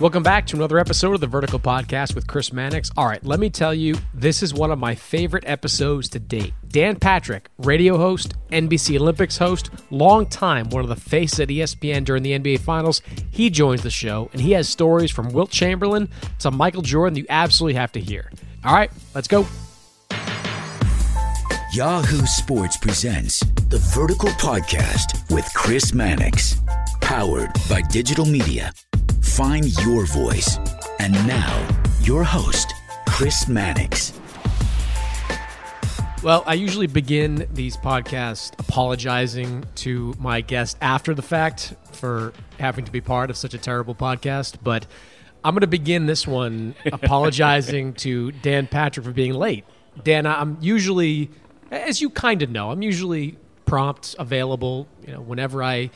Welcome back to another episode of the Vertical Podcast with Chris Mannix. All right, let me tell you, this is one of my favorite episodes to date. Dan Patrick, radio host, NBC Olympics host, long time one of the faces at ESPN during the NBA Finals. He joins the show, and he has stories from Wilt Chamberlain to Michael Jordan you absolutely have to hear. All right, let's go. Yahoo Sports presents the Vertical Podcast with Chris Mannix, powered by digital media. Find your voice. And now, your host, Chris Mannix. Well, I usually begin these podcasts apologizing to my guest after the fact for having to be part of such a terrible podcast, but I'm going to begin this one apologizing to Dan Patrick for being late. Dan, I'm usually, as you kind of know, I'm usually prompt, available, you know, whenever I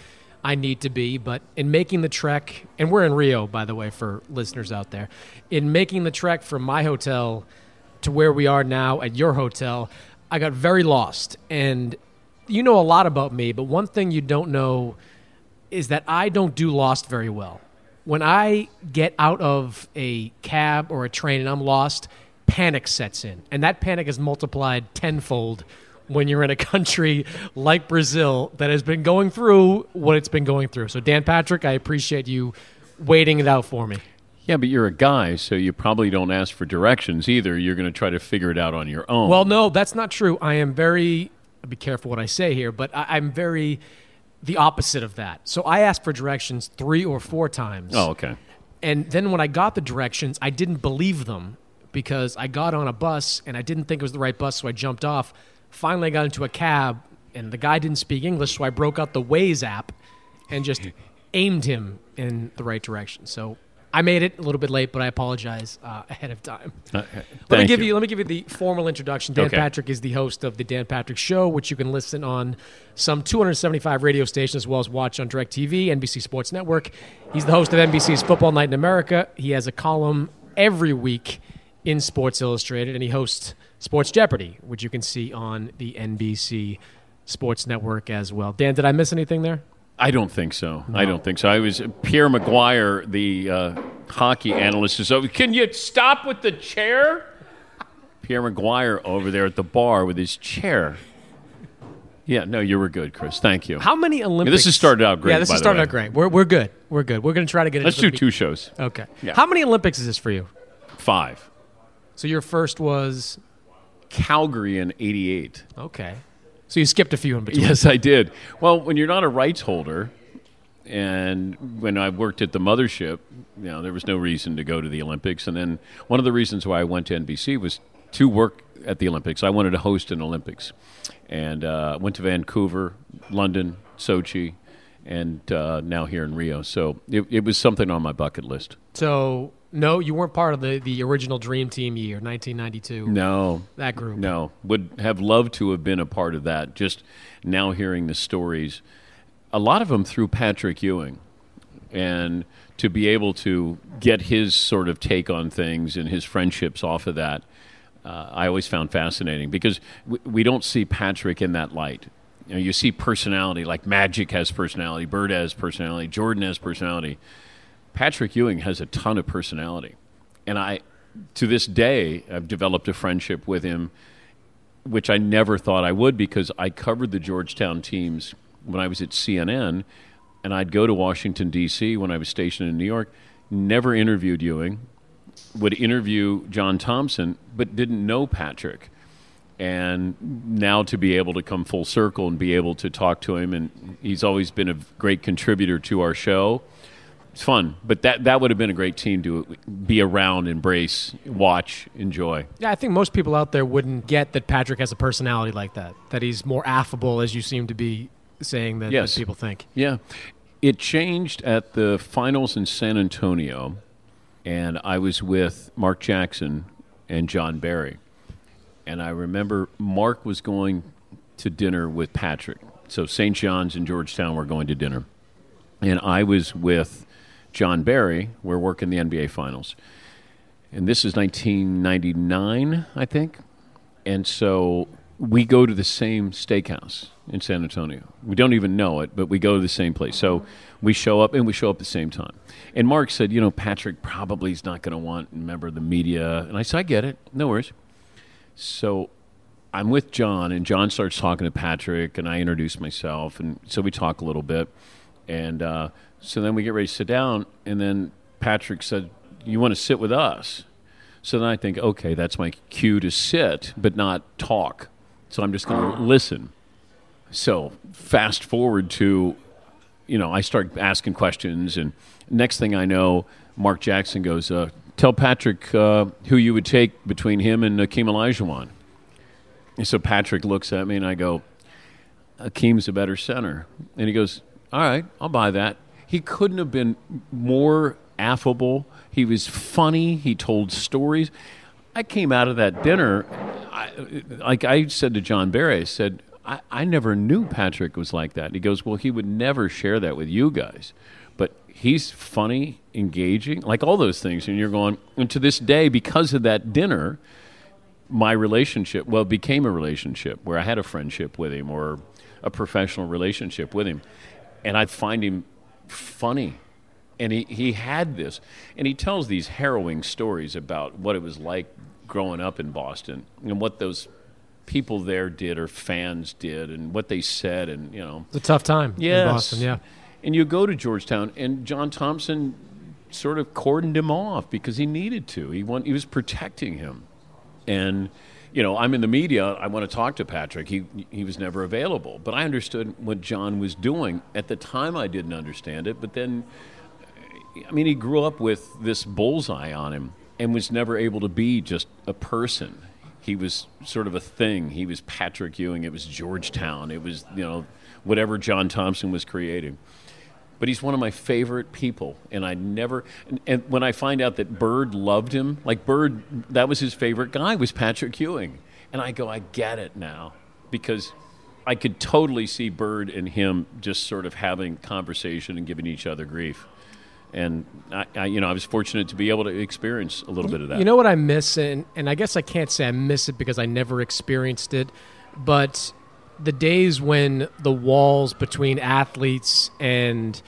I need to be, but in making the trek, and we're in Rio, by the way, for listeners out there, in making the trek from my hotel to where we are now at your hotel, I got very lost. And you know a lot about me, but one thing you don't know is that I don't do lost very well. When I get out of a cab or a train and I'm lost, panic sets in. And that panic is multiplied tenfold when you're in a country like Brazil that has been going through what it's been going through. So, Dan Patrick, I appreciate you waiting it out for me. Yeah, but you're a guy, so you probably don't ask for directions either. You're going to try to figure it out on your own. Well, no, that's not true. I am very, I'll be careful what I say here, but I, am very the opposite of that. So I asked for directions three or four times. Oh, okay. And then when I got the directions, I didn't believe them because I got on a bus and I didn't think it was the right bus, so I jumped off. Finally, I got into a cab, and the guy didn't speak English, so I broke out the Waze app and just aimed him in the right direction. So I made it a little bit late, but I apologize uh, ahead of time. Uh, let me give you. you. Let me give you the formal introduction. Dan okay. Patrick is the host of the Dan Patrick Show, which you can listen on some 275 radio stations as well as watch on DirecTV, NBC Sports Network. He's the host of NBC's Football Night in America. He has a column every week in Sports Illustrated, and he hosts Sports Jeopardy, which you can see on the NBC Sports Network as well. Dan, did I miss anything there? I don't think so. No. I don't think so. I was Pierre McGuire, the uh, hockey analyst, is over. Can you stop with the chair? Pierre McGuire over there at the bar with his chair. Yeah, no, you were good, Chris. Thank you. How many Olympics? Yeah, this has started out great. Yeah, this has started out great. We're, we're good. We're good. We're going to try to get. Let's do two shows. Okay. Yeah. How many Olympics is this for you? Five. So your first was Calgary in 88. Okay. So you skipped a few in between. Yes, I did. Well, when you're not a rights holder, and when I worked at the mothership, you know, there was no reason to go to the Olympics. And then one of the reasons why I went to NBC was to work at the Olympics. I wanted to host an Olympics, and uh, went to Vancouver, London, Sochi, and uh, now here in Rio. So it, it was something on my bucket list. So no, you weren't part of the, the original Dream Team year, 1992. No, that group. No, would have loved to have been a part of that. Just now hearing the stories, a lot of them through Patrick Ewing, and to be able to get his sort of take on things and his friendships off of that, uh, I always found fascinating because we, we don't see Patrick in that light. You know, you see personality like Magic has personality, Bird has personality, Jordan has personality Patrick Ewing has a ton of personality. And I, to this day, I've developed a friendship with him, which I never thought I would because I covered the Georgetown teams when I was at CNN, and I'd go to Washington, D.C. when I was stationed in New York, never interviewed Ewing, would interview John Thompson, but didn't know Patrick. And now to be able to come full circle and be able to talk to him, and he's always been a great contributor to our show it's fun, but that that would have been a great team to be around, embrace, watch, enjoy. Yeah, I think most people out there wouldn't get that Patrick has a personality like that. That he's more affable, as you seem to be saying that, yes. that people think. Yeah, it changed at the finals in San Antonio, and I was with Mark Jackson and Jon Barry, and I remember Mark was going to dinner with Patrick. So St. John's and Georgetown were going to dinner, and I was with Jon Barry. We're working the NBA Finals. And this is 1999, I think. And so we go to the same steakhouse in San Antonio. We don't even know it, but we go to the same place. So we show up, and we show up at the same time. And Mark said, you know, Patrick probably is not going to want a member of the media. And I said, I get it. No worries. So I'm with John, and John starts talking to Patrick, and I introduce myself. And so we talk a little bit. And uh, so then we get ready to sit down, and then Patrick said, You want to sit with us? So then I think, okay, that's my cue to sit, but not talk. So I'm just going to listen. So fast forward to, you know, I start asking questions, and next thing I know, Mark Jackson goes, uh, Tell Patrick uh, who you would take between him and Akeem Olajuwon. And so Patrick looks at me, and I go, Akeem's a better center. And he goes, All right, I'll buy that. He couldn't have been more affable. He was funny. He told stories. I came out of that dinner, I, like I said to Jon Barry, I said, I, I never knew Patrick was like that. he goes, Well, he would never share that with you guys. But he's funny, engaging, like all those things. And you're going, and to this day, because of that dinner, my relationship, well, became a relationship where I had a friendship with him or a professional relationship with him. And I find him funny. And he, he had this. And he tells these harrowing stories about what it was like growing up in Boston and what those people there did or fans did and what they said. And, you know. It's a tough time yes. in Boston, yeah. And you go to Georgetown, and John Thompson sort of cordoned him off because he needed to. He, want, he was protecting him. And you know, I'm in the media. I want to talk to Patrick. He he was never available, but I understood what John was doing at the time. I didn't understand it, but then, I mean, he grew up with this bullseye on him and was never able to be just a person. He was sort of a thing. He was Patrick Ewing. It was Georgetown. It was you know whatever John Thompson was creating but he's one of my favorite people. And I never, and, and, when I find out that Bird loved him, like Bird, that was his favorite guy, was Patrick Ewing. And I go, I get it now because I could totally see Bird and him just sort of having conversation and giving each other grief. And I, I, you know, I was fortunate to be able to experience a little bit of that. You know what I miss, and, and I guess I can't say I miss it because I never experienced it, but the days when the walls between athletes and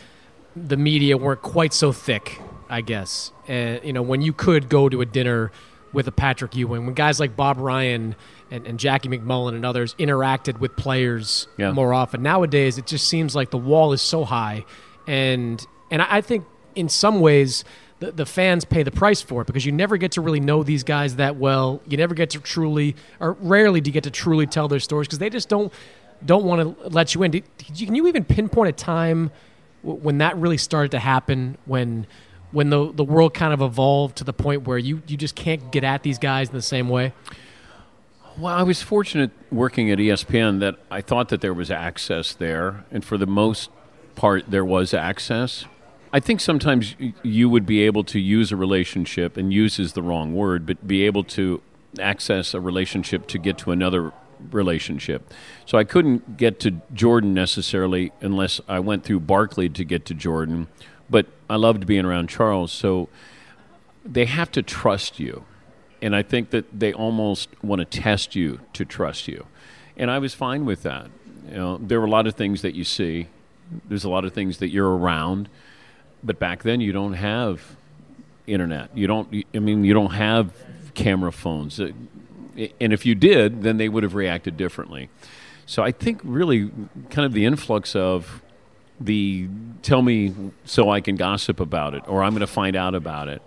the media weren't quite so thick, I guess. And you know, when you could go to a dinner with a Patrick Ewing, when guys like Bob Ryan and, and Jackie MacMullan and others interacted with players yeah. more often. Nowadays, it just seems like the wall is so high, and and I think in some ways the, the fans pay the price for it because you never get to really know these guys that well. You never get to truly, or rarely do you get to truly tell their stories because they just don't don't want to let you in. Can you even pinpoint a time when that really started to happen? When when the the world kind of evolved to the point where you you just can't get at these guys in the same way. Well, I was fortunate working at ESPN that I thought that there was access there, and for the most part there was access. I think sometimes you would be able to use a relationship, and use is the wrong word, but be able to access a relationship to get to another relationship. So I couldn't get to Jordan necessarily unless I went through Barkley to get to Jordan, but I loved being around Charles. So they have to trust you. And I think that they almost want to test you to trust you. And I was fine with that. You know, there were a lot of things that you see. There's a lot of things that you're around. But back then you don't have internet. You don't I mean you don't have camera phones. Uh, And if you did, then they would have reacted differently. So I think really kind of the influx of the tell me so I can gossip about it or I'm going to find out about it.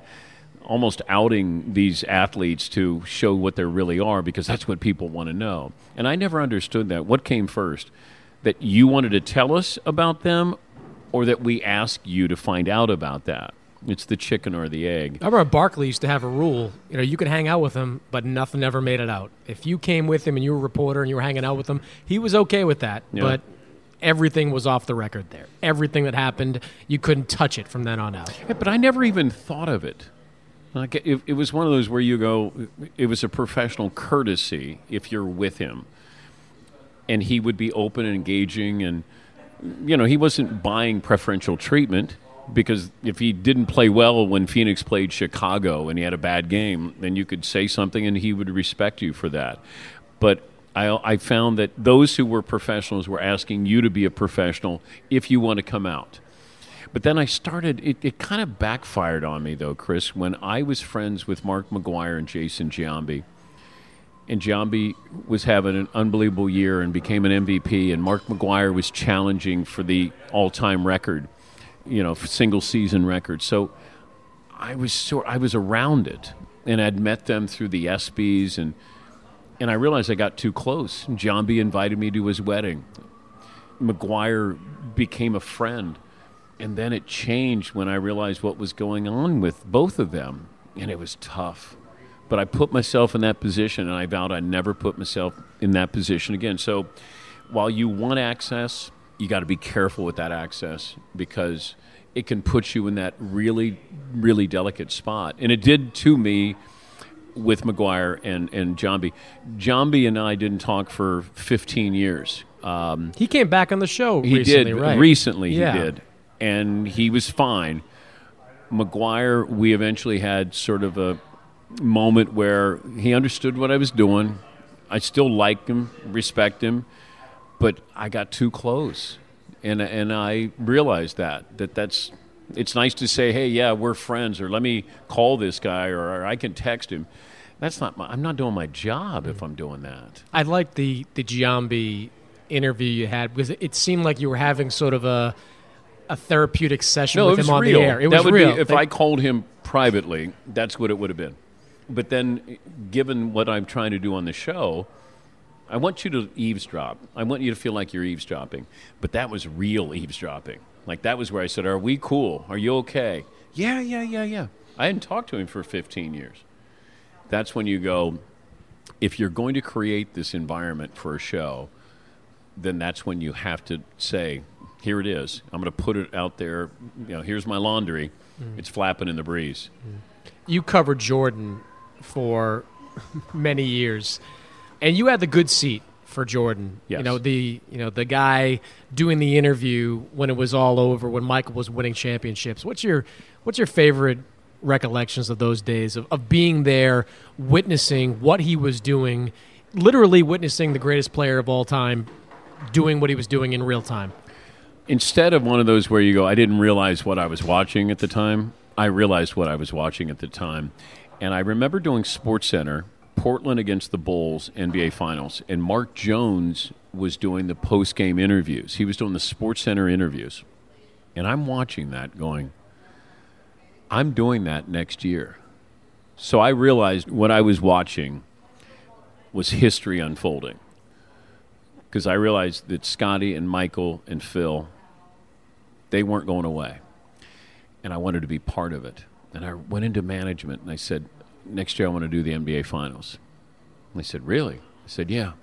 Almost outing these athletes to show what they really are because that's what people want to know. And I never understood that. What came first? That you wanted to tell us about them or that we ask you to find out about that? It's the chicken or the egg. I remember Barkley used to have a rule. You know, you could hang out with him, but nothing ever made it out. If you came with him and you were a reporter and you were hanging out with him, he was okay with that. Yeah. But everything was off the record there. Everything that happened, you couldn't touch it from then on out. Yeah, but I never even thought of it. Like it, it was one of those where you go. It was a professional courtesy if you're with him, and he would be open and engaging, and you know he wasn't buying preferential treatment because if he didn't play well when Phoenix played Chicago and he had a bad game, then you could say something and he would respect you for that. But I, I found that those who were professionals were asking you to be a professional if you want to come out. But then I started, it, it kind of backfired on me, though, Chris, when I was friends with Mark McGwire and Jason Giambi. And Giambi was having an unbelievable year and became an MVP, and Mark McGwire was challenging for the all time record, you know, single season record. So I was sort I was around it, and I'd met them through the ESPYS, and and I realized I got too close. Giambi invited me to his wedding. McGwire became a friend. And then it changed when I realized what was going on with both of them. And it was tough. But I put myself in that position, and I vowed I'd never put myself in that position again. So while you want access, you got to be careful with that access because it can put you in that really, really delicate spot. And it did to me with McGwire and, and Giambi. Giambi and I didn't talk for 15 years. Um, He came back on the show he recently, did right? recently. Yeah. He did, and he was fine. McGwire, we eventually had sort of a moment where he understood what I was doing. I still like him, respect him, but I got too close, and and I realized that that that's. It's nice to say, "Hey, yeah, we're friends," or "Let me call this guy," or, or I can text him. That's not my. I'm not doing my job if I'm doing that. I liked the the Giambi interview you had because it seemed like you were having sort of a a therapeutic session No, with him on real. the air. It that was would real. Be, if Like- I called him privately, that's what it would have been. But then, given what I'm trying to do on the show, I want you to eavesdrop. I want you to feel like you're eavesdropping. But that was real eavesdropping. Like that was where I said, "Are we cool? Are you okay?" Yeah, yeah, yeah, yeah. I hadn't talked to him for 15 years. That's when you go. If you're going to create this environment for a show, then that's when you have to say, "Here it is. I'm going to put it out there. You know, here's my laundry. Mm. It's flapping in the breeze." Mm. you covered Jordan for many years, and you had the good seat for Jordan. Yes. You know the you know the guy doing the interview when it was all over, when Michael was winning championships. What's your what's your favorite recollections of those days of, of being there, witnessing what he was doing, literally witnessing the greatest player of all time doing what he was doing in real time. instead of one of those where you go, I didn't realize what I was watching at the time, I realized what I was watching at the time. And I remember doing Sports Center, Portland against the Bulls, NBA Finals, and Mark Jones was doing the post game interviews. He was doing the Sports Center interviews. And I'm watching that going, I'm doing that next year. So I realized what I was watching was history unfolding because I realized that Scottie and Michael and Phil, they weren't going away. And I wanted to be part of it. And I went into management and I said, next year I want to do the NBA Finals. And they said, really? I said, yeah.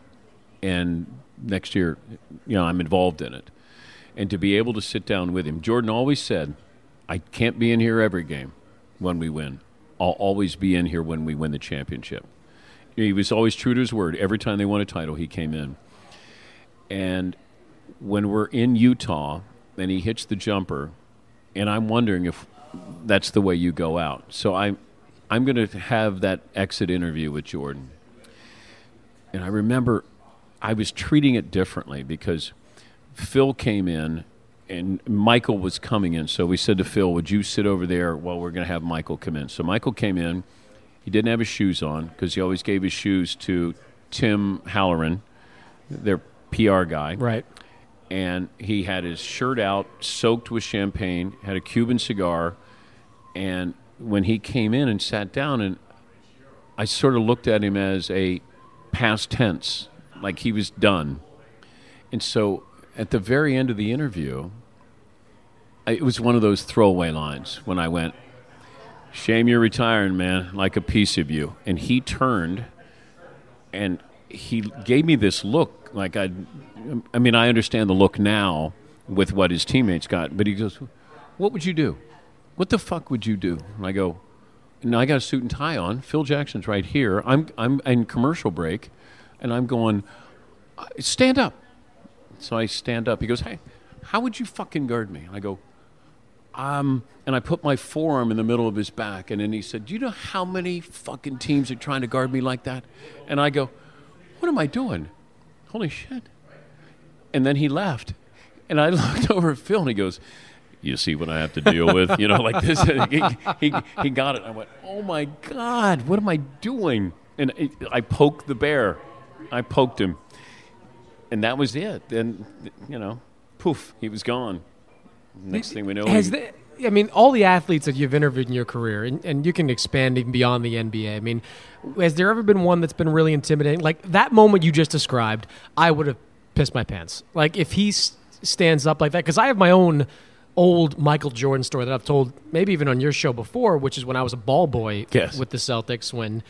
And next year, you know, I'm involved in it. and to be able to sit down with him. Jordan always said, I can't be in here every game when we win. I'll always be in here when we win the championship. He was always true to his word. Every time they won a title, he came in. And when we're in Utah and he hits the jumper, and I'm wondering if that's the way you go out. So I'm, I'm going to have that exit interview with Jordan. And I remember I was treating it differently because Phil came in and Michael was coming in. So we said to Phil, Would you sit over there while we're going to have Michael come in? So Michael came in. He didn't have his shoes on because he always gave his shoes to Tim Halloran, their PR guy. Right. And he had his shirt out, soaked with champagne, had a Cuban cigar. And when he came in and sat down, and I sort of looked at him as a past tense, like he was done. And so at the very end of the interview, it was one of those throwaway lines when I went, Shame you're retiring, man, like a piece of you. And he turned and he gave me this look like I I mean, I understand the look now with what his teammates got, but he goes, What would you do? What the fuck would you do? And I go, No, I got a suit and tie on. Phil Jackson's right here. I'm I'm in commercial break and I'm going, Stand up. So I stand up. He goes, Hey, how would you fucking guard me? And I go, um, and I put my forearm in the middle of his back, and then he said, Do you know how many fucking teams are trying to guard me like that? And I go, What am I doing? Holy shit. And then he left. And I looked over at Phil, and he goes, You see what I have to deal with? You know, like this. he, he, he got it. I went, Oh my God, what am I doing? And it, I poked the bear. I poked him. And that was it. And, you know, poof, he was gone. Next thing we know, Has he- the, I mean, all the athletes that you've interviewed in your career, and, and you can expand even beyond the NBA. I mean, has there ever been one that's been really intimidating? Like that moment you just described, I would have pissed my pants. Like if he s- stands up like that, because I have my own old Michael Jordan story that I've told maybe even on your show before, which is when I was a ball boy Yes. with the Celtics when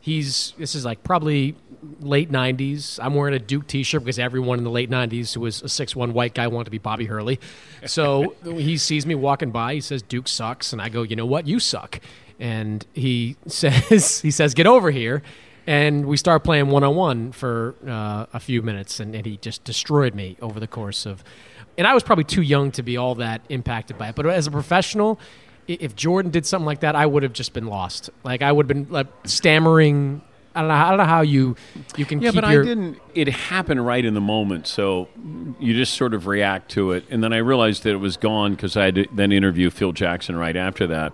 he's this is like probably late 90s i'm wearing a duke t-shirt because everyone in the late 90s who was a 6'1 white guy wanted to be bobby hurley. So he sees me walking by he says duke sucks. And i go you know what? You suck. And he says he says get over here. And we start playing one-on-one for uh, a few minutes and, and he just destroyed me over the course of and i was probably too young to be all that impacted by it but as a professional if Jordan did something like that, I would have just been lost. Like I would have been like stammering. I don't know. I don't know how you you can. Yeah, but I didn't. It happened right in the moment, so you just sort of react to it, and then I realized that it was gone because I had to then interview Phil Jackson right after that.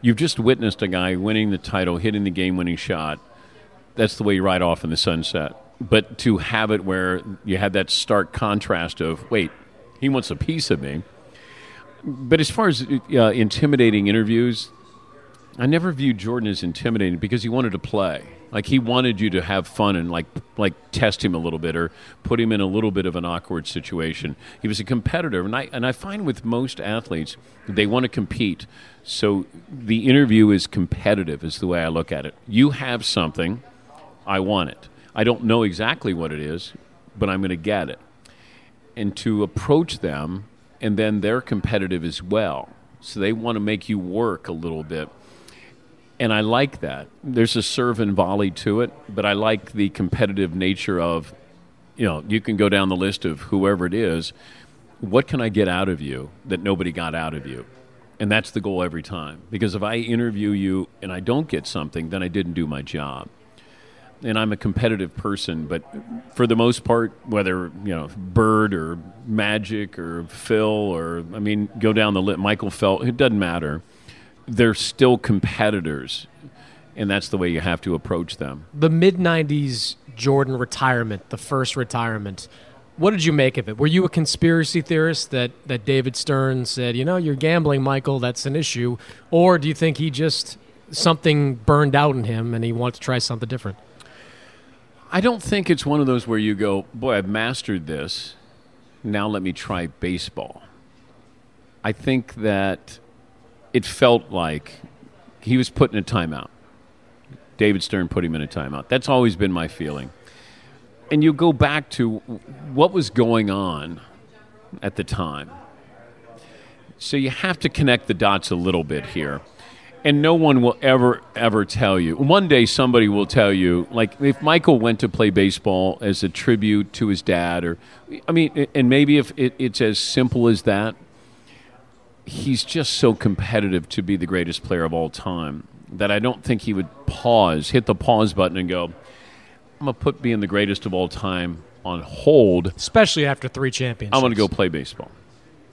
You've just witnessed a guy winning the title, hitting the game-winning shot. That's the way you ride off in the sunset. But to have it where you had that stark contrast of, wait, he wants a piece of me. But as far as uh, intimidating interviews, I never viewed Jordan as intimidating because he wanted to play. Like he wanted you to have fun and like like test him a little bit or put him in a little bit of an awkward situation. He was a competitor, and I and I find with most athletes they want to compete. So the interview is competitive, is the way I look at it. You have something, I want it. I don't know exactly what it is, but I'm going to get it. And to approach them, and then they're competitive as well. So they want to make you work a little bit and I like that. There's a serve and volley to it, but I like the competitive nature of, you know, you can go down the list of whoever it is. What can I get out of you that nobody got out of you? And that's the goal every time. Because if I interview you and I don't get something, then I didn't do my job. And I'm a competitive person, but for the most part, whether you know Bird or Magic or Phil or I mean, go down the list, Michael Phelps, it doesn't matter they're still competitors, and that's the way you have to approach them. the mid '90s Jordan retirement, the first retirement. What did you make of it? Were you a conspiracy theorist that, that David Stern said, you know, you're gambling, Michael, that's an issue? Or do you think he just, something burned out in him and he wanted to try something different? I don't think it's one of those where you go, boy, I've mastered this. Now let me try baseball. I think that it felt like he was put in a timeout. David Stern put him in a timeout. That's always been my feeling. And you go back to what was going on at the time. So you have to connect the dots a little bit here. And no one will ever, ever tell you. One day somebody will tell you, like if Michael went to play baseball as a tribute to his dad, or, I mean, and maybe if it, it's as simple as that, he's just so competitive to be the greatest player of all time that I don't think he would pause, hit the pause button, and go, I'm going to put being the greatest of all time on hold. Especially after three championships. I'm going to go play baseball.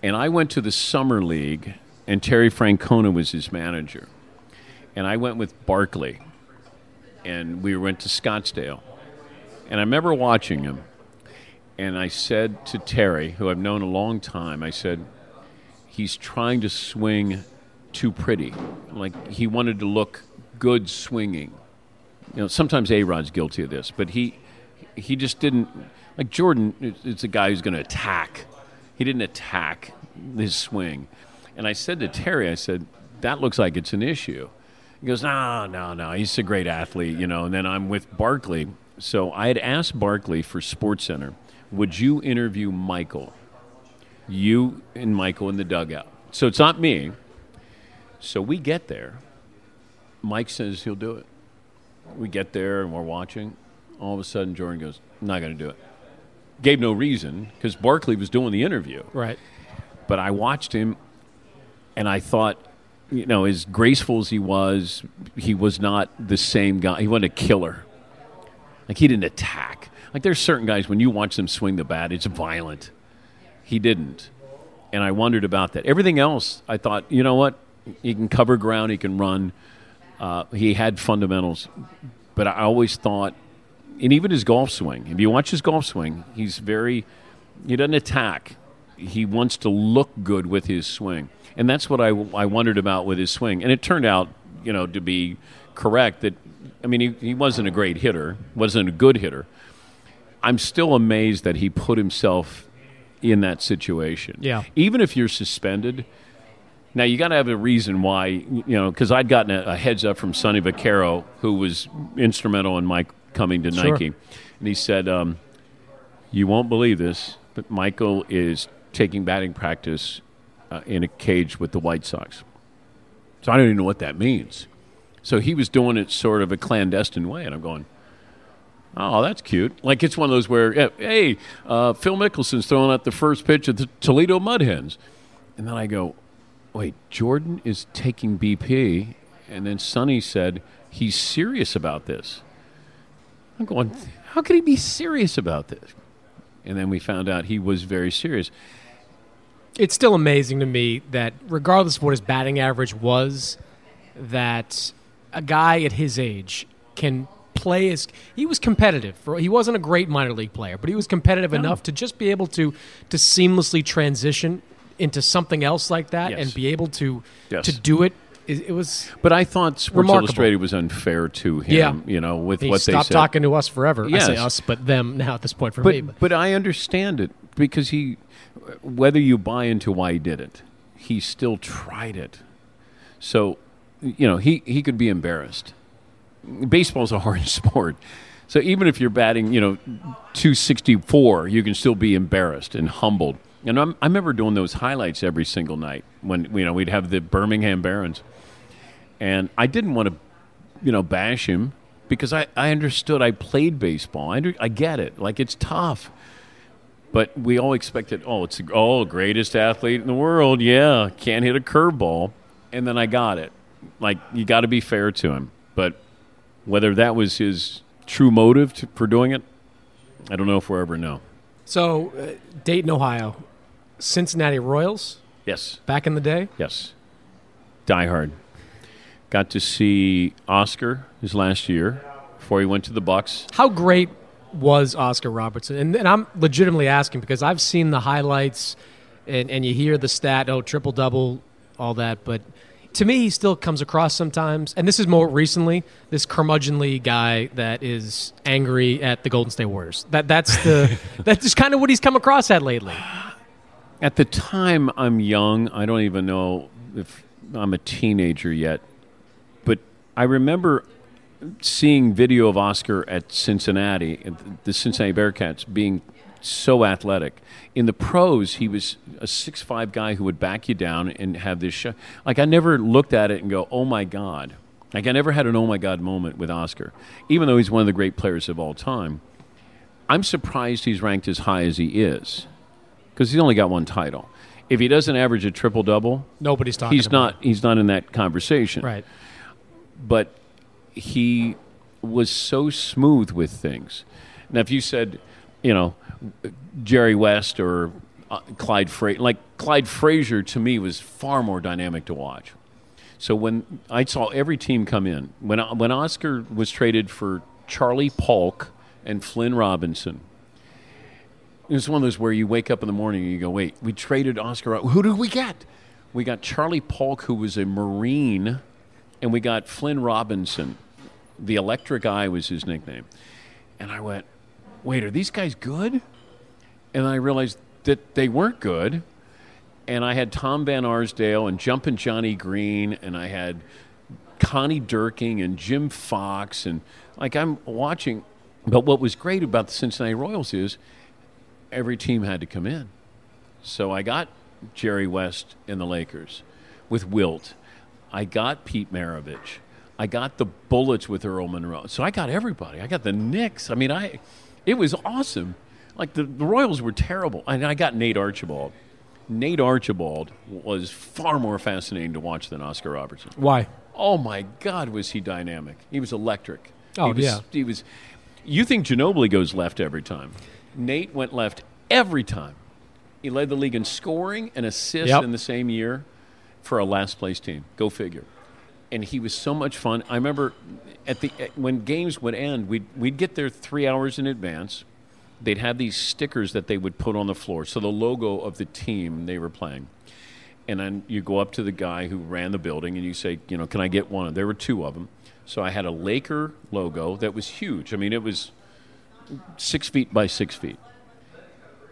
And I went to the Summer League, and Terry Francona was his manager. And I went with Barkley, and we went to Scottsdale. And I remember watching him, and I said to Terry, who I've known a long time, I said, he's trying to swing too pretty. Like he wanted to look good swinging. You know, sometimes A Rod's guilty of this, but he he just didn't like Jordan. It's a guy who's going to attack. He didn't attack his swing, and I said to Terry, I said that looks like it's an issue. He goes, no, no, no. He's a great athlete, you know. And then I'm with Barkley, so I had asked Barkley for Sports Center, would you interview Michael? You and Michael in the dugout. So it's not me. So we get there. Mike says he'll do it. We get there and we're watching. All of a sudden, Jordan goes, not going to do it. Gave no reason because Barkley was doing the interview. Right. But I watched him and I thought, you know, as graceful as he was, he was not the same guy. He wasn't a killer. Like, he didn't attack. Like, there's certain guys, when you watch them swing the bat, it's violent. He didn't. And I wondered about that. Everything else, I thought, you know what? He can cover ground, he can run. Uh, he had fundamentals. But I always thought, and even his golf swing, if you watch his golf swing, he's very, he doesn't attack. He wants to look good with his swing. And that's what I, I wondered about with his swing. And it turned out, you know, to be correct that, I mean, he, he wasn't a great hitter, wasn't a good hitter. I'm still amazed that he put himself in that situation. Yeah. Even if you're suspended, now you got to have a reason why, you know, because I'd gotten a, a, heads up from Sonny Vaccaro, who was instrumental in my coming to Sure. Nike, and he said, um, "You won't believe this, but Michael is taking batting practice uh, in a cage with the White Sox." So I don't even know what that means. So he was doing it sort of a clandestine way, and I'm going. Oh, that's cute. Like it's one of those where, hey, uh, Phil Mickelson's throwing out the first pitch at the Toledo Mud Hens. And then I go, wait, Jordan is taking BP. And then Sonny said, he's serious about this. I'm going, how could he be serious about this? And then we found out he was very serious. It's still amazing to me that, regardless of what his batting average was, that a guy at his age can play as he was competitive. For, he wasn't a great minor league player, but he was competitive enough to just be able to to seamlessly transition into something else like that Yes. and be able to Yes. to do it. It, was But I thought Sports Remarkable. Illustrated was unfair to him, Yeah. you know, with he what they stopped said. talking to us forever. I say Yes. us, but them now at this point for me. But, But but I understand it because he, whether you buy into why he did it, he still tried it. So, you know, he, he could be embarrassed. Baseball's a hard sport. So even if you're batting, you know, 264, you can still be embarrassed and humbled. And I'm, I remember doing those highlights every single night when, you know, we'd have the Birmingham Barons. And I didn't want to you know, bash him because I, I understood. I played baseball. I, under, I get it. Like, it's tough. But we all expected, oh, it's the oh, greatest athlete in the world. Yeah, can't hit a curveball. And then I got it. Like, you got to be fair to him. But whether that was his true motive to, for doing it, I don't know if we'll ever know. so uh, Dayton, Ohio, Cincinnati Royals Yes. back in the day. Yes. Die Hard. Got to see Oscar his last year before he went to the Bucks. How great was Oscar Robertson? And, and I'm legitimately asking because I've seen the highlights and, and you hear the stat, oh, triple double, all that. But to me, he still comes across sometimes, and this is more recently, this curmudgeonly guy that is angry at the Golden State Warriors. That That's the that's just kind of what he's come across at lately. At the time, I'm young. I don't even know if I'm a teenager yet. But I remember seeing video of Oscar at Cincinnati, the Cincinnati Bearcats, being so athletic. In the pros, he was a six-five guy who would back you down and have this shot. Like I never looked at it and go, "Oh my god!" Like I never had an "Oh my god" moment with Oscar, even though he's one of the great players of all time. I'm surprised he's ranked as high as he is because he's only got one title. If he doesn't average a triple double, Nobody's talking. he's about not he's not in that conversation. right. But he was so smooth with things. Now, if you said, you know, Jerry West or uh, Clyde Frazier, like Clyde Frazier to me was far more dynamic to watch. So when I saw every team come in, when when Oscar was traded for Charlie Paulk and Flynn Robinson, it was one of those where you wake up in the morning and you go, "Wait, we traded Oscar. Who did we get? We got Charlie Paulk, who was a Marine, and we got Flynn Robinson. The Electric Eye was his nickname." And I went, "Wait, are these guys good?" And I realized that they weren't good. And I had Tom Van Arsdale and Jumpin' Johnny Green, and I had Connie Dierking and Jim Fox, and like I'm watching. But what was great about the Cincinnati Royals is every team had to come in. So I got Jerry West in the Lakers with Wilt. I got Pete Maravich. I got the Bullets with Earl Monroe. So I got everybody. I got the Knicks. I mean, I it was awesome. Like the, the Royals were terrible. And I got Nate Archibald. Nate Archibald was far more fascinating to watch than Oscar Robertson. Why? Oh my God, was he dynamic? He was electric. Oh, he was, yeah. He was. You think Ginobili goes left every time? Nate went left every time. He led the league in scoring and assists Yep. in the same year for a last place team. Go figure. And he was so much fun. I remember at the when games would end, we'd we'd get there three hours in advance. They'd have these stickers that they would put on the floor, so the logo of the team they were playing and then you go up to the guy who ran the building and you say, you know, can I get one? There were two of them. So I had a Laker logo that was huge. I mean, it was six feet by six feet.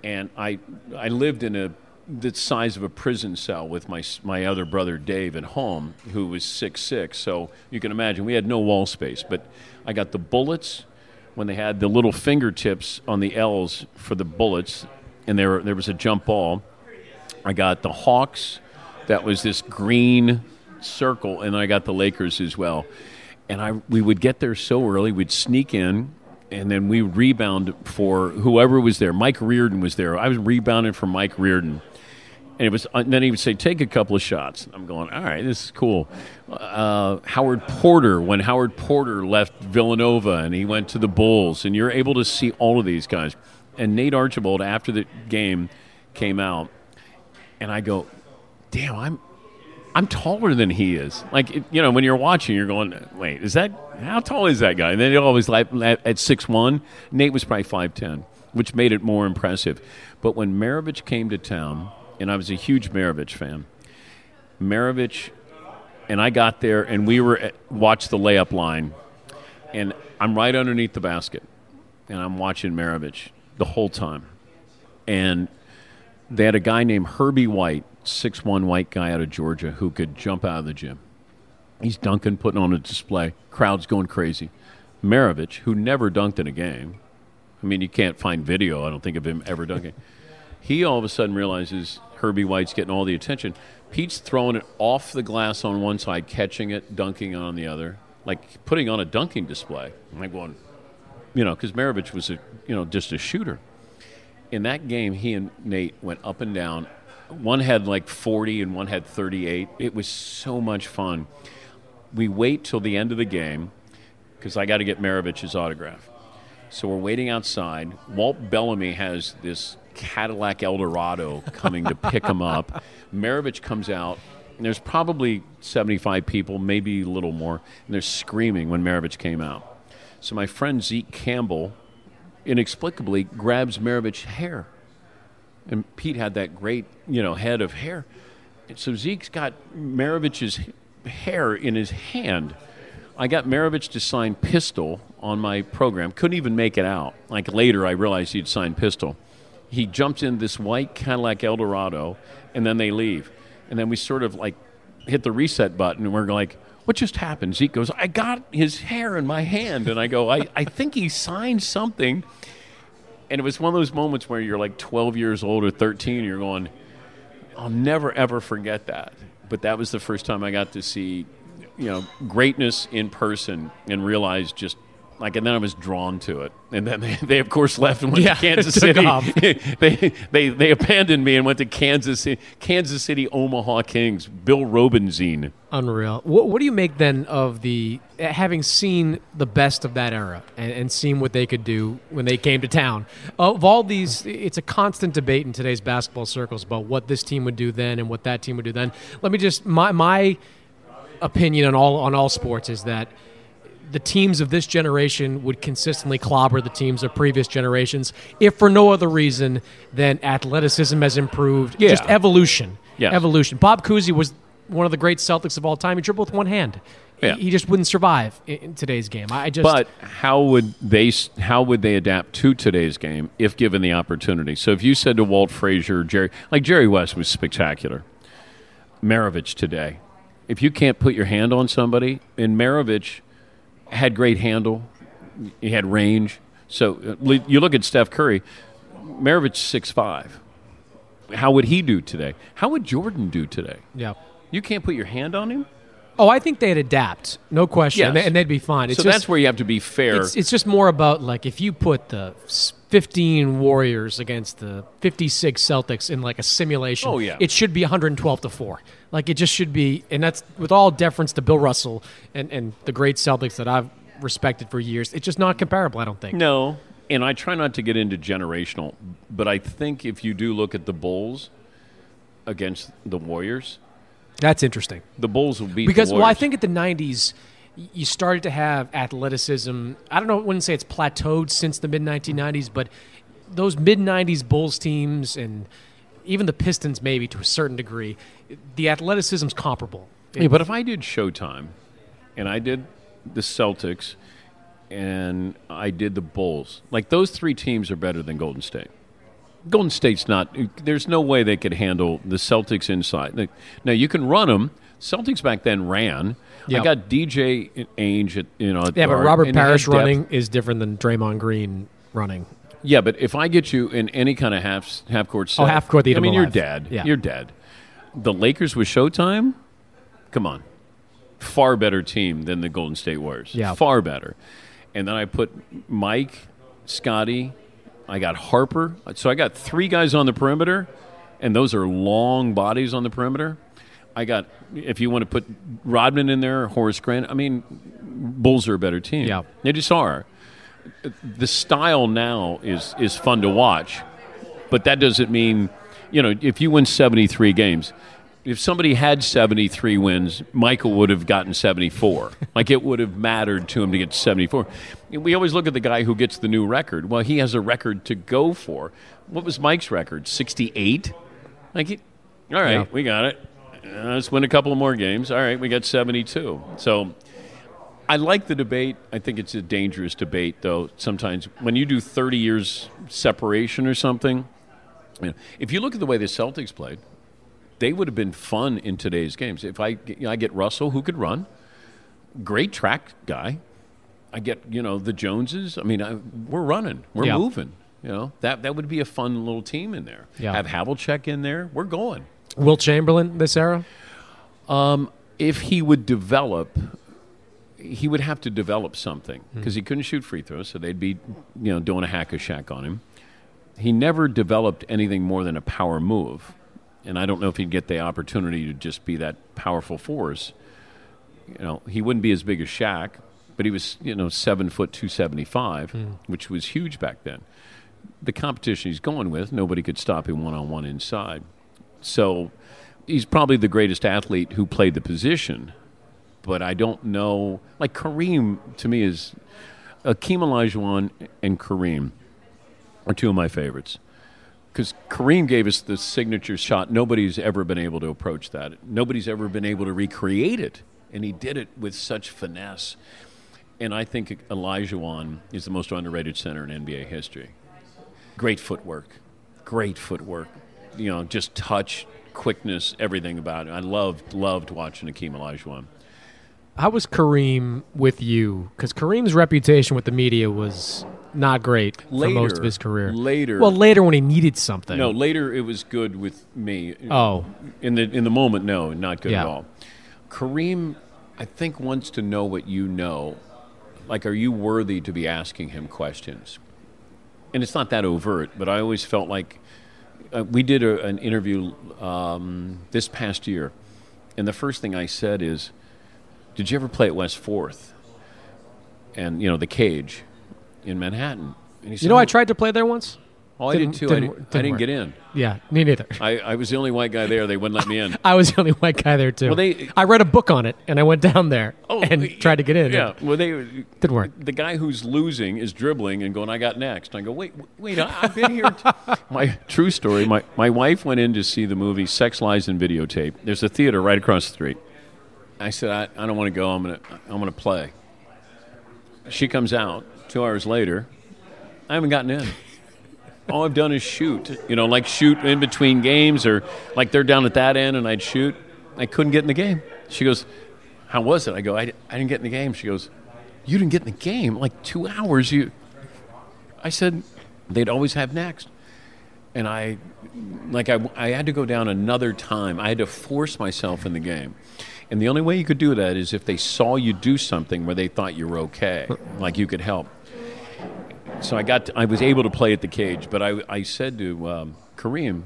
And I, I lived in a the size of a prison cell with my my other brother Dave at home, who was six six. So you can imagine we had no wall space. But I got the bullets when they had the little fingertips on the L's for the bullets, and there there was a jump ball. I got the Hawks. That was this green circle, and I got the Lakers as well. And I we would get there so early, we'd sneak in, and then we rebound for whoever was there. Mike Riordan was there. I was rebounding for Mike Riordan. And it was, and then he would say, "Take a couple of shots." I'm going, "All right, this is cool." Uh, Howard Porter, when Howard Porter left Villanova and he went to the Bulls, and you're able to see all of these guys. And Nate Archibald, after the game, came out, and I go, "Damn, I'm I'm taller than he is." Like it, you know, when you're watching, you're going, "Wait, is that how tall is that guy?" And then he always like at six one. Nate was probably five ten, which made it more impressive. But when Maravich came to town, and I was a huge Maravich fan, Maravich and I got there, and we were at, watched the layup line, and I'm right underneath the basket, and I'm watching Maravich the whole time, and they had a guy named Herbie White, six one white guy out of Georgia, who could jump out of the gym. He's dunking, putting on a display. Crowd's going crazy. Maravich, who never dunked in a game, I mean, you can't find video, I don't think, of him ever dunking. He all of a sudden realizes Herbie White's getting all the attention. Pete's throwing it off the glass on one side, catching it, dunking on the other, like putting on a dunking display. I'm going, you know, because Maravich was a, you know, just a shooter. In that game, he and Nate went up and down. One had like 40 and one had 38. It was so much fun. We wait till the end of the game because I got to get Maravich's autograph. So we're waiting outside. Walt Bellamy has this Cadillac Eldorado coming to pick him up. Maravich comes out. And there's probably 75 people, maybe a little more, and they're screaming when Maravich came out. So my friend Zeke Campbell inexplicably grabs Maravich's hair. And Pete had that great, you know, head of hair. And so Zeke's got Maravich's hair in his hand. I got Maravich to sign Pistol on my program. Couldn't even make it out. Like later, I realized he'd signed Pistol. He jumps in this white Cadillac Eldorado, and then they leave. And then we sort of like hit the reset button, and we're like, what just happened? Zeke goes, I got his hair in my hand. And I go, I, I think he signed something. And it was one of those moments where you're like 12 years old or 13, and you're going, I'll never ever forget that. But that was the first time I got to see, you know, greatness in person and realize just like, and then I was drawn to it. And then they, they of course left and went Yeah, to Kansas City. they, they they abandoned me and went to Kansas City, Kansas City Omaha Kings. Bill Robinzine. Unreal. What, what do you make then of the having seen the best of that era and, and seen what they could do when they came to town? Of all these, it's a constant debate in today's basketball circles about what this team would do then and what that team would do then. Let me just my my opinion on all on all sports is that the teams of this generation would consistently clobber the teams of previous generations, if for no other reason than athleticism has improved, Yeah. just evolution. Yes. Evolution. Bob Cousy was one of the great Celtics of all time. He dribbled with one hand. He- Yeah. He, just wouldn't survive in, in today's game. I just. But how would they how would they adapt to today's game if given the opportunity? So if you said to Walt Frazier, Jerry, like Jerry West was spectacular. Maravich today, if you can't put your hand on somebody, and Maravich had great handle, he had range. So uh, you look at Steph Curry, Maravich six five. How would he do today? How would Jordan do today? yeah. You can't put your hand on him. Oh, I think they'd adapt, no question, and, Yes. and they'd be fine. It's so just, that's where you have to be fair. It's, it's just more about like if you put the 15 Warriors against the 56 Celtics in like a simulation, Oh, yeah. it should be 112 to 4. Like it just should be, and that's with all deference to Bill Russell and, and the great Celtics that I've respected for years. It's just not comparable, I don't think. No, and I try not to get into generational, but I think if you do look at the Bulls against the Warriors, That's interesting. the Bulls will beat Because, well, I think at the 90s, you started to have athleticism. I don't know, I wouldn't say it's plateaued since the mid 1990s, but those mid 90s Bulls teams and even the Pistons, maybe to a certain degree, the athleticism's comparable. Yeah, but if I did Showtime, and I did the Celtics, and I did the Bulls, like those three teams are better than Golden State. Golden State's not. There's no way they could handle the Celtics inside. Now you can run them. Celtics back then ran. Yeah. I got DJ Ainge at you know. at Yeah, but uh, Robert and Parish running is different than Draymond Green running. Yeah, but if I get you in any kind of half half court oh, set, Oh, half court, I mean, you're alive. dead. Yeah. You're dead. The Lakers with Showtime, come on, far better team than the Golden State Warriors. Yeah. far better. And then I put Mike, Scottie, I got Harper. So I got three guys on the perimeter, and those are long bodies on the perimeter. I got if you want to put Rodman in there, Horace Grant. I mean, Bulls are a better team. Yeah. they just are the style now is is fun to watch, but that doesn't mean, you know, if you win 73 games, if somebody had 73 wins, Michael would have gotten 74. like it would have mattered to him to get 74. We always look at the guy who gets the new record. Well, he has a record to go for. What was Mike's record? 68? Like, he, all right, Yeah. we got it. Uh, let's win a couple of more games. All right, we got 72. So I like the debate. I think it's a dangerous debate, though. Sometimes when you do 30 years separation or something, you know, if you look at the way the Celtics played, they would have been fun in today's games. If I, you know, I get Russell, who could run, great track guy. I get you know the Joneses. I mean, I, we're running, we're Yeah. moving. You know that that would be a fun little team in there. Yeah. Have Havlicek in there. We're going. Wilt Chamberlain this era? if he would develop, he would have to develop something Hmm. because he couldn't shoot free throws, so they'd be, you know, doing a hack a Shaq on him. He never developed anything more than a power move, and I don't know if he'd get the opportunity to just be that powerful force. You know, he wouldn't be as big as Shaq, but he was, you know, seven foot two seventy five, hmm. which was huge back then. The competition he's going with, nobody could stop him one on one inside. So he's probably the greatest athlete who played the position. But I don't know. Like Kareem, to me, is Akeem Olajuwon and Kareem are two of my favorites. Because Kareem gave us the signature shot. Nobody's ever been able to approach that. Nobody's ever been able to recreate it. And he did it with such finesse. And I think Olajuwon is the most underrated center in NBA history great footwork, great footwork. You know, just touch, quickness, everything about it. I loved loved watching Akeem Olajuwon. How was Kareem with you? Because Kareem's reputation with the media was not great for most of his career. Later. well, later when he needed something. No, later it was good with me. Oh, In the in the moment, no, not good Yeah. at all. Kareem, I think, wants to know what you know. Like, are you worthy to be asking him questions? And it's not that overt, but I always felt like uh, we did a, an interview um, this past year, and the first thing I said is, "Did you ever play at West Fourth? And you know the cage in Manhattan. And he said, you know, "Oh, I tried to play there once. Oh, I did Didn't- too. I didn't didn't, I didn't didn't get in. Yeah, me neither. I, I was the only white guy there. They wouldn't let me in. I was the only white guy there too. Well, they- I read a book on it, and I went down there Oh, and y- tried to get in. Yeah, well, they Didn't work. The guy who's losing is dribbling and going, "I got next." I go, "Wait, wait, I, I've been here." T-. my true story. My my wife went in to see the movie Sex Lies and Videotape. There's a theater right across the street. I said, "I, I don't want to go. I'm gonna I'm gonna play." She comes out two hours later. I haven't gotten in. All I've done is shoot. You know, like shoot in between games, or like they're down at that end and I'd shoot. I couldn't get in the game. She goes, "How was it?" I go, "I, I didn't get in the game." She goes, "You didn't get in the game? Like two hours? You?" I said, "They'd always have next," and I, like, I, I had to go down another time. I had to force myself in the game. And the only way you could do that is if they saw you do something where they thought you were okay, like you could help so I got to, I was able to play at the cage, but I, I said to um, Kareem,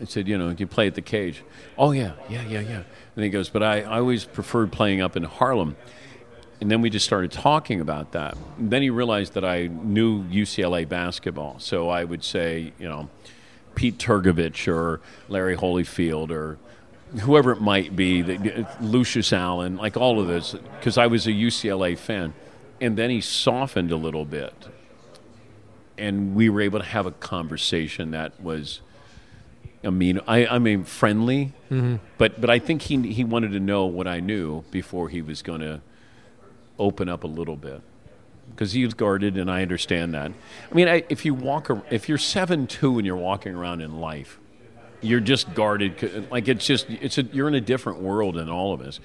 I said, you know, you play at the cage? Oh yeah, yeah, yeah, yeah. And he goes, but I, I always preferred playing up in Harlem. And then we just started talking about that. And then he realized that I knew UCLA basketball, so I would say, you know, Pete Trgovich or Larry Hollyfield or whoever it might be, the- Lucius Allen, like all of this, because I was a UCLA fan. And then he softened a little bit. And we were able to have a conversation that was I mean I, I mean friendly. Mm-hmm. But but I think he he wanted to know what I knew before he was going to open up a little bit. Because he was guarded and I understand that. I mean I, if you walk if you're 7-2 and you're walking around in life you're just guarded like it's just it's a, you're in a different world than all of us.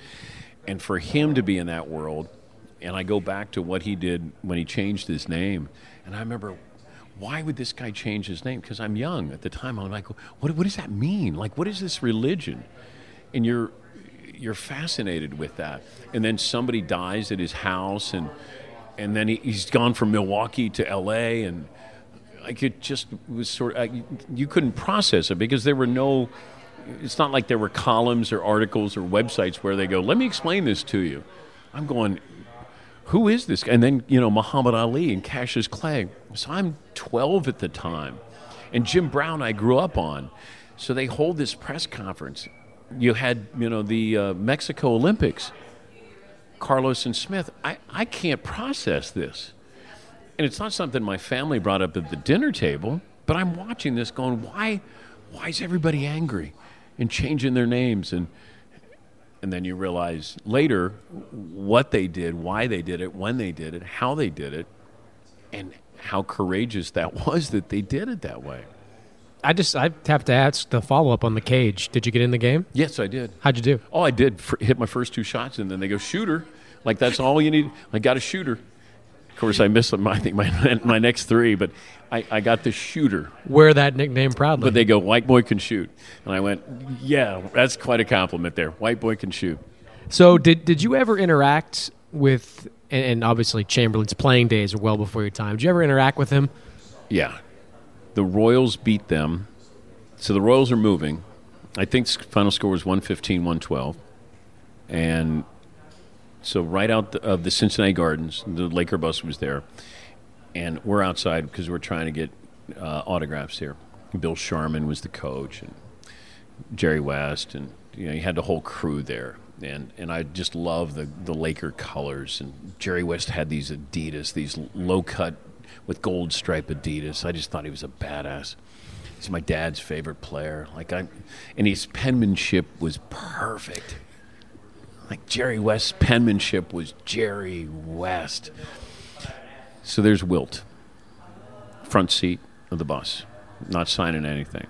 And for him to be in that world and I go back to what he did when he changed his name and I remember why would this guy change his name? Because I'm young at the time I'm like what what does that mean? Like what is this religion? And you're you're fascinated with that. And then somebody dies at his house and and then he, he's gone from Milwaukee to LA and like it just was sort of, you, couldn't process it because there were no it's not like there were columns or articles or websites where they go let me explain this to you. I'm going who is this guy? And then you know muhammad ali and cassius clay. So i'm 12 at the time. And jim brown i grew up on. So they hold this press conference. You had you know the uh, mexico olympics. Carlos and smith I, I can't process this and it's not something my family brought up at the dinner table, but I'm watching this going, why, why is everybody angry and changing their names? And, and then you realize later what they did, why they did it, when they did it, how they did it, and how courageous that was that they did it that way. I just I have to ask the follow up on the cage. Did you get in the game? Yes, I did. How'd you do? Oh, I did f- hit my first two shots, and then they go shooter. Like that's all you need. I got a shooter. Of course, I missed my I think my my next three, but I, I got the shooter. Wear that nickname proudly. But they go, white boy can shoot. And I went, yeah, that's quite a compliment there. White boy can shoot. so did did you ever interact with and, obviously Chamberlain's playing days are well before your time. Did you ever interact with him? Yeah. The Royals beat them. So the Royals are moving. I think final score was 115, 112. And so right out of the Cincinnati Gardens, the Laker bus was there. And we're outside because we're trying to get uh, autographs here. Bill Sharman was the coach, and Jerry West, and you know, you had the whole crew there. And and I just love the the Laker colors. And Jerry West had these Adidas, these low cut with gold stripe Adidas. I just thought he was a badass. He's my dad's favorite player. Like I, and his penmanship was perfect. Like Jerry West's penmanship was Jerry West. So there's Wilt, front seat of the bus, not signing anything.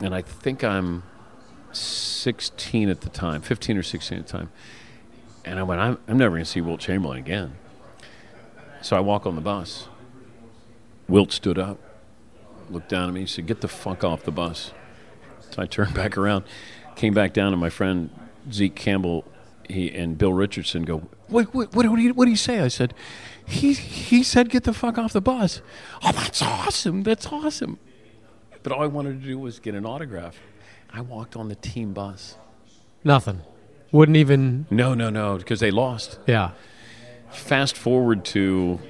And I think I'm 16 at the time, 15 or 16 at the time. And I went, I'm, I'm never going to see Wilt Chamberlain again. So I walk on the bus. Wilt stood up, looked down at me, said, Get the fuck off the bus. So I turned back around, came back down, and my friend Zeke Campbell he, and Bill Richardson go, What, what, what, what, do you, what do you say? I said, he, he said, Get the fuck off the bus. Oh, that's awesome. That's awesome. But all I wanted to do was get an autograph. I walked on the team bus. Nothing. Wouldn't even. No, no, no, because they lost. Yeah. Fast forward to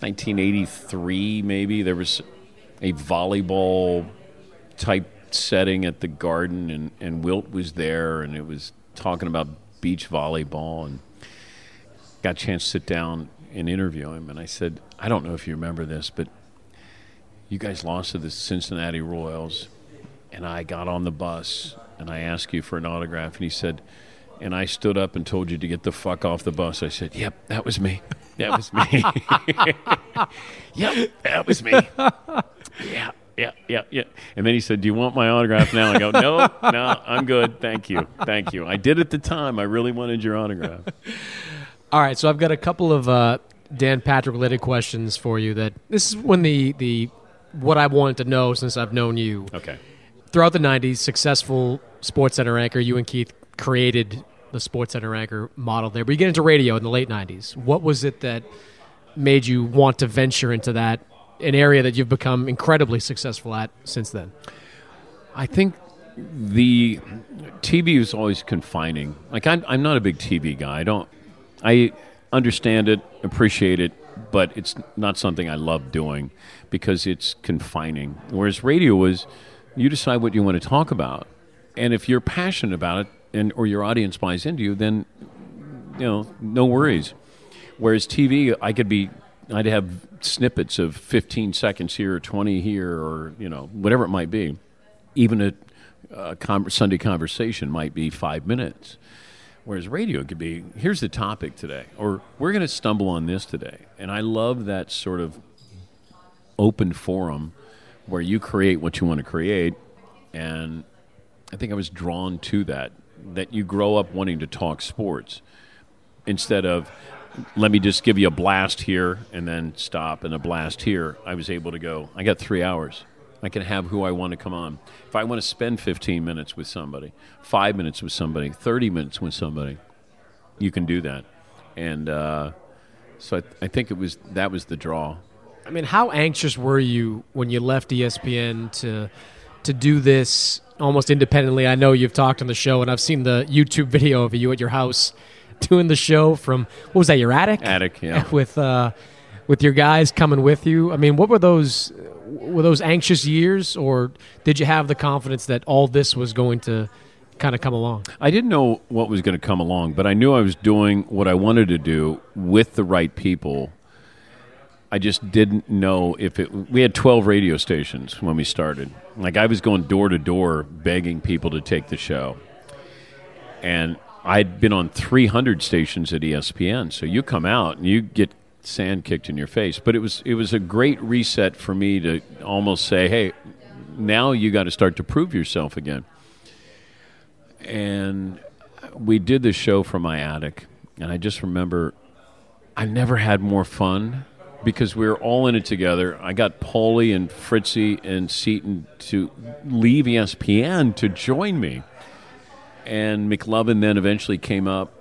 1983, maybe there was a volleyball type setting at the Garden, and, and Wilt was there, and it was talking about beach volleyball, and got a chance to sit down and interview him. And I said, I don't know if you remember this, but you guys lost to the Cincinnati Royals, and I got on the bus and I asked you for an autograph, and he said, and I stood up and told you to get the fuck off the bus. I said, "Yep, that was me. That was me. yep, that was me. Yeah, yeah, yeah, yeah." And then he said, "Do you want my autograph now?" I go, "No, no, I'm good. Thank you, thank you. I did at the time. I really wanted your autograph." All right, so I've got a couple of uh, Dan Patrick related questions for you. That this is when the the what I wanted to know since I've known you. Okay. Throughout the '90s, successful Sports Center anchor. You and Keith created the Sports Center anchor model there. But you get into radio in the late '90s. What was it that made you want to venture into that an area that you've become incredibly successful at since then? I think the TV is always confining. Like I'm, I'm not a big TV guy. I don't. I understand it, appreciate it, but it's not something I love doing because it's confining. Whereas radio is, you decide what you want to talk about, and if you're passionate about it, and or your audience buys into you, then you know no worries. Whereas TV, I could be, I'd have snippets of 15 seconds here, or 20 here, or you know whatever it might be. Even a, a con- Sunday conversation might be five minutes. Whereas radio could be, here's the topic today, or we're going to stumble on this today. And I love that sort of open forum where you create what you want to create. And I think I was drawn to that, that you grow up wanting to talk sports instead of, let me just give you a blast here and then stop and a blast here. I was able to go, I got three hours. I can have who I want to come on. If I want to spend 15 minutes with somebody, five minutes with somebody, 30 minutes with somebody, you can do that. And uh, so I, I think it was that was the draw. I mean, how anxious were you when you left ESPN to to do this almost independently? I know you've talked on the show, and I've seen the YouTube video of you at your house doing the show from what was that your attic? Attic, yeah. with uh, with your guys coming with you. I mean, what were those were those anxious years, or did you have the confidence that all this was going to kind of come along? I didn't know what was going to come along, but I knew I was doing what I wanted to do with the right people. I just didn't know if it. We had 12 radio stations when we started. Like, I was going door to door begging people to take the show. And I'd been on 300 stations at ESPN. So you come out and you get sand kicked in your face. But it was, it was a great reset for me to almost say, hey, now you got to start to prove yourself again and we did the show from my attic and i just remember i never had more fun because we were all in it together i got paulie and fritzy and Seton to leave espn to join me and mclovin then eventually came up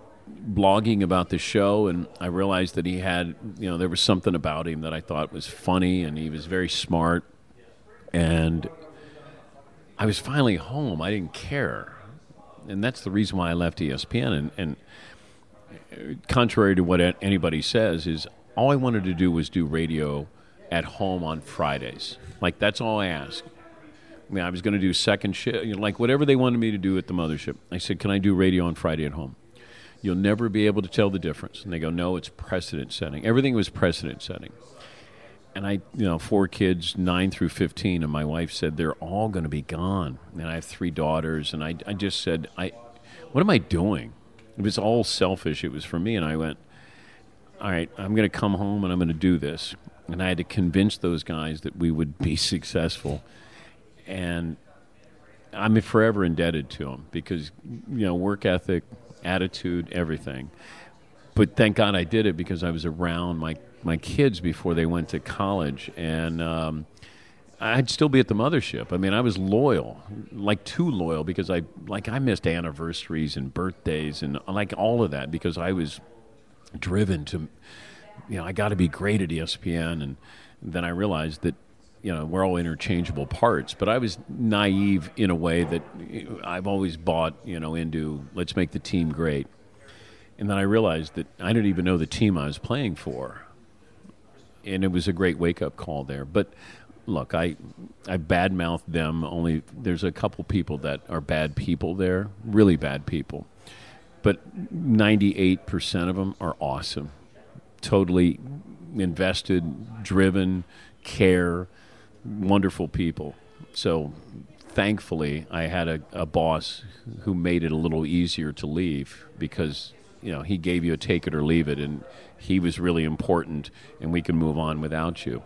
blogging about the show and i realized that he had you know there was something about him that i thought was funny and he was very smart and i was finally home i didn't care and that's the reason why I left ESPN. And, and contrary to what anybody says, is all I wanted to do was do radio at home on Fridays. Like that's all I asked. I mean, I was going to do second shift, you know, like whatever they wanted me to do at the mothership. I said, "Can I do radio on Friday at home?" You'll never be able to tell the difference. And they go, "No, it's precedent setting. Everything was precedent setting." and I, you know, four kids, nine through 15, and my wife said they're all going to be gone. And I have three daughters, and I, I just said, I, what am I doing? It was all selfish. It was for me, and I went, all right, I'm going to come home and I'm going to do this. And I had to convince those guys that we would be successful. And I'm forever indebted to them because, you know, work ethic, attitude, everything. But thank God I did it because I was around my my kids before they went to college, and um, I'd still be at the mothership. I mean, I was loyal, like too loyal, because I like I missed anniversaries and birthdays and like all of that because I was driven to, you know, I got to be great at ESPN, and then I realized that you know we're all interchangeable parts but i was naive in a way that eh, i've always bought you know into let's make the team great. And then i realized that i didn't even know the team i was playing for. And it was a great wake-up call there. But look i i badmouthed them. Only there's a couple people that are bad people there really bad people. But 98% of them are awesome. Totally invested driven care wonderful people. So thankfully, I had a, a boss who made it a little easier to leave because you know he gave you a take it or leave it, and he was really important, and we can move on without you.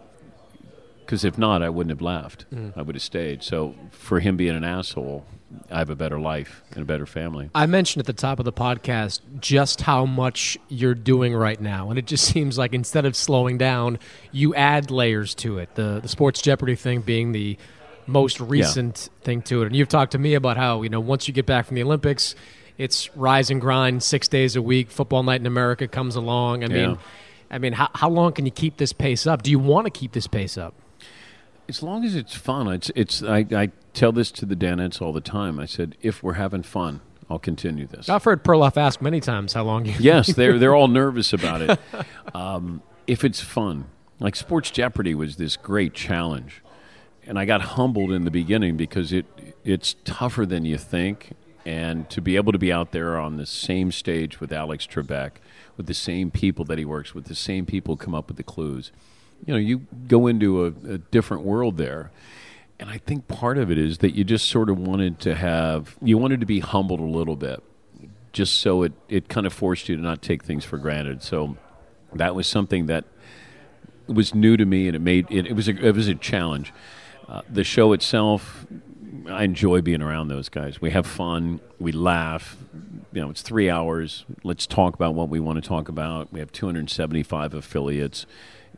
Because if not, I wouldn't have left. Mm. I would have stayed. So for him being an asshole, I have a better life and a better family. I mentioned at the top of the podcast just how much you're doing right now, and it just seems like instead of slowing down, you add layers to it. The the sports Jeopardy thing being the most recent yeah. thing to it, and you've talked to me about how you know once you get back from the Olympics, it's rise and grind six days a week. Football night in America comes along. I yeah. mean, I mean, how how long can you keep this pace up? Do you want to keep this pace up? As long as it's fun, it's it's. I, I tell this to the Danettes all the time. I said, if we're having fun, I'll continue this. I've heard Perloff ask many times how long you. yes, they're they're all nervous about it. Um, if it's fun, like Sports Jeopardy was this great challenge, and I got humbled in the beginning because it it's tougher than you think, and to be able to be out there on the same stage with Alex Trebek, with the same people that he works with, the same people come up with the clues you know, you go into a, a different world there. And I think part of it is that you just sort of wanted to have, you wanted to be humbled a little bit, just so it, it kind of forced you to not take things for granted. So that was something that was new to me, and it made it, it was a, it was a challenge. Uh, the show itself, I enjoy being around those guys. We have fun, we laugh. You know, it's three hours. Let's talk about what we want to talk about. We have 275 affiliates.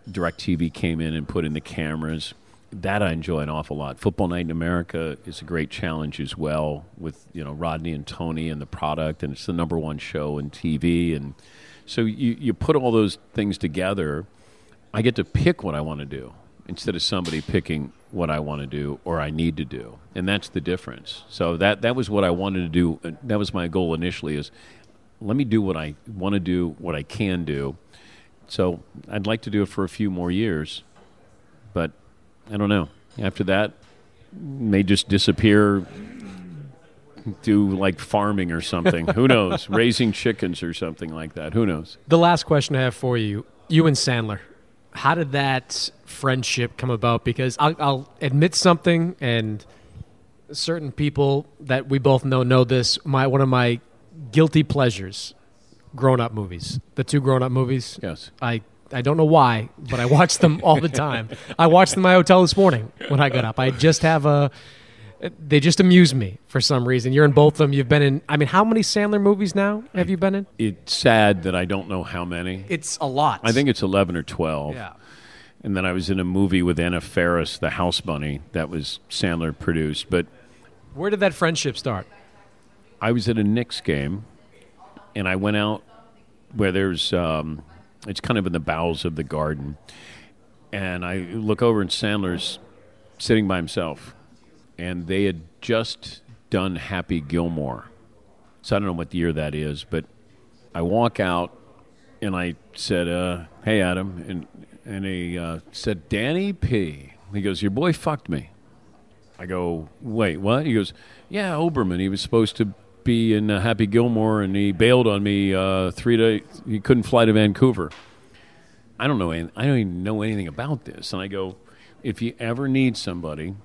DirecTV came in and put in the cameras. That I enjoy an awful lot. Football Night in America is a great challenge as well with you know Rodney and Tony and the product, and it's the number one show in TV, and so you you put all those things together. I get to pick what I want to do instead of somebody picking what I want to do or I need to do, and that's the difference. So that that was what I wanted to do. That was my goal initially. Is let me do what I want to do, what I can do, so I'd like to do it for a few more years, but I don't know. After that, may just disappear, do like farming or something. Who knows? Raising chickens or something like that. Who knows? The last question I have for you you and Sandler, how did that friendship come about? Because I'll, I'll admit something, and certain people that we both know know this. My One of my guilty pleasures grown up movies. The two grown up movies. Yes. I I don't know why, but I watch them all the time. I watched them in my hotel this morning when I got up. I just have a. They just amuse me for some reason. You're in both of them. You've been in. I mean, how many Sandler movies now have you been in? It's sad that I don't know how many. It's a lot. I think it's eleven or twelve. Yeah. And then I was in a movie with Anna Faris, The House Bunny, that was Sandler produced. But where did that friendship start? I was at a Knicks game and I went out where there's um, it's kind of in the bowels of the garden, and I look over and Sandler's sitting by himself, and they had just done Happy Gilmore, so I don't know what year that is, but I walk out and I said, uh, "Hey, Adam," and and he uh, said, "Danny P." He goes, "Your boy fucked me." I go, "Wait, what?" He goes, "Yeah, Olbermann. He was supposed to be in uh, Happy Gilmore, and he bailed on me uh, three days. He couldn't fly to Vancouver. I don't know. Any, I don't even know anything about this. And I go, if you ever need somebody,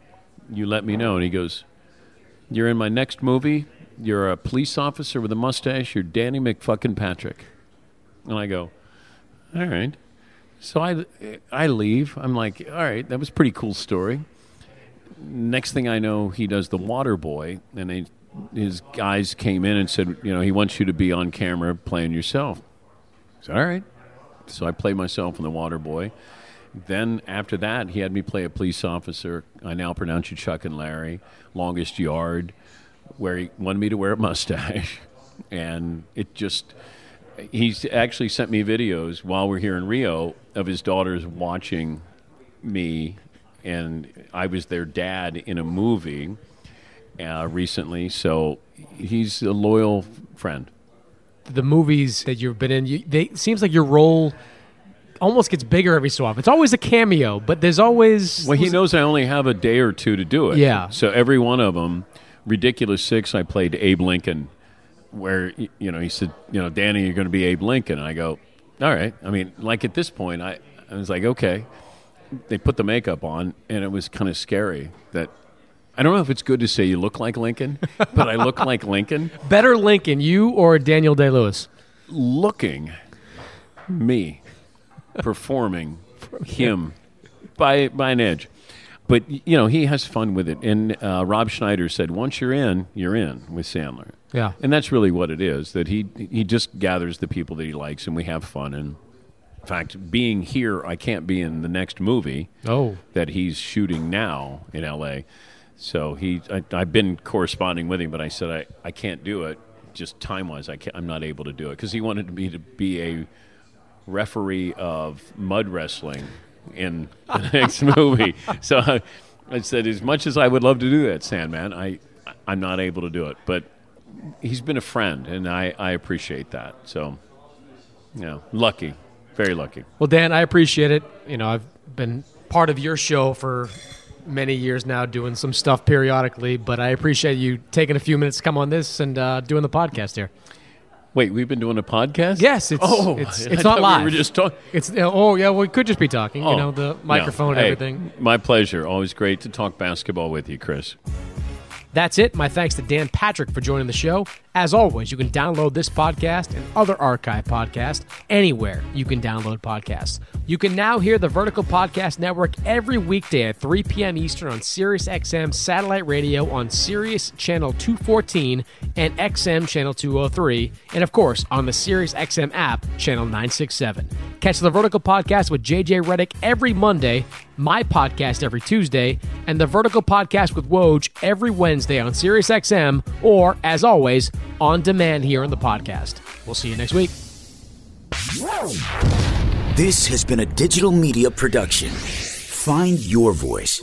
you let me know. And he goes, you're in my next movie. You're a police officer with a mustache. You're Danny McFucking Patrick. And I go, all right. So I, I leave. I'm like, all right, that was pretty cool story. Next thing I know, he does the Water Boy, and they his guys came in and said, you know, he wants you to be on camera playing yourself. I said, all right. So I played myself in The Water Boy. Then after that, he had me play a police officer. I now pronounce you Chuck and Larry, Longest Yard, where he wanted me to wear a mustache. And it just, he's actually sent me videos while we're here in Rio of his daughters watching me. And I was their dad in a movie uh, recently. So he's a loyal friend. The movies that you've been in, you, they it seems like your role almost gets bigger every so often. It's always a cameo, but there's always Well, he knows I only have a day or two to do it. Yeah. So every one of them, Ridiculous Six, I played Abe Lincoln, where you know he said, you know, Danny, you're going to be Abe Lincoln. And I go, all right. I mean, like at this point, I, I was like, okay. They put the makeup on, and it was kind of scary that. I don't know if it's good to say you look like Lincoln, but I look like Lincoln. better Lincoln, you or Daniel Day Lewis. looking me performing him by by an edge. But you know he has fun with it, and uh, Rob Schneider said, "Once you're in, you're in with Sandler." Yeah. and that's really what it is. That he he just gathers the people that he likes, and we have fun. And in fact, being here, I can't be in the next movie Oh, that he's shooting now in L.A. So he, I, I've been corresponding with him, but I said I, I can't do it. Just time wise, I can't, I'm not able to do it because he wanted me to be a referee of mud wrestling in the next movie. So I, I said, as much as I would love to do that, Sandman, I, I'm not able to do it. But he's been a friend, and I, I appreciate that. So, you know, lucky, very lucky. Well, Dan, I appreciate it. You know, I've been part of your show for many years now, doing some stuff periodically, but I appreciate you taking a few minutes to come on this and uh, doing the podcast here. Wait, we've been doing a podcast? Yes, it's oh, it's, it's not live. We were just talking. It's oh yeah, well, we could just be talking. Oh, you know, the microphone no. and Hey, everything. My pleasure. Always great to talk basketball with you, Chris. That's it. My thanks to Dan Patrick for joining the show. As always, you can download this podcast and other archive podcasts anywhere you can download podcasts. You can now hear the Vertical Podcast Network every weekday at 3 p.m. Eastern on Sirius XM satellite radio on Sirius Channel 214 and XM Channel 203, and of course on the Sirius XM app, Channel 967. Catch the Vertical Podcast with JJ Redick every Monday, my podcast every Tuesday, and the Vertical Podcast with Woj every Wednesday on Sirius XM, or as always, on demand here on the podcast. We'll see you next week. This has been a digital media production. Find your voice.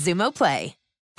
Xumo Play.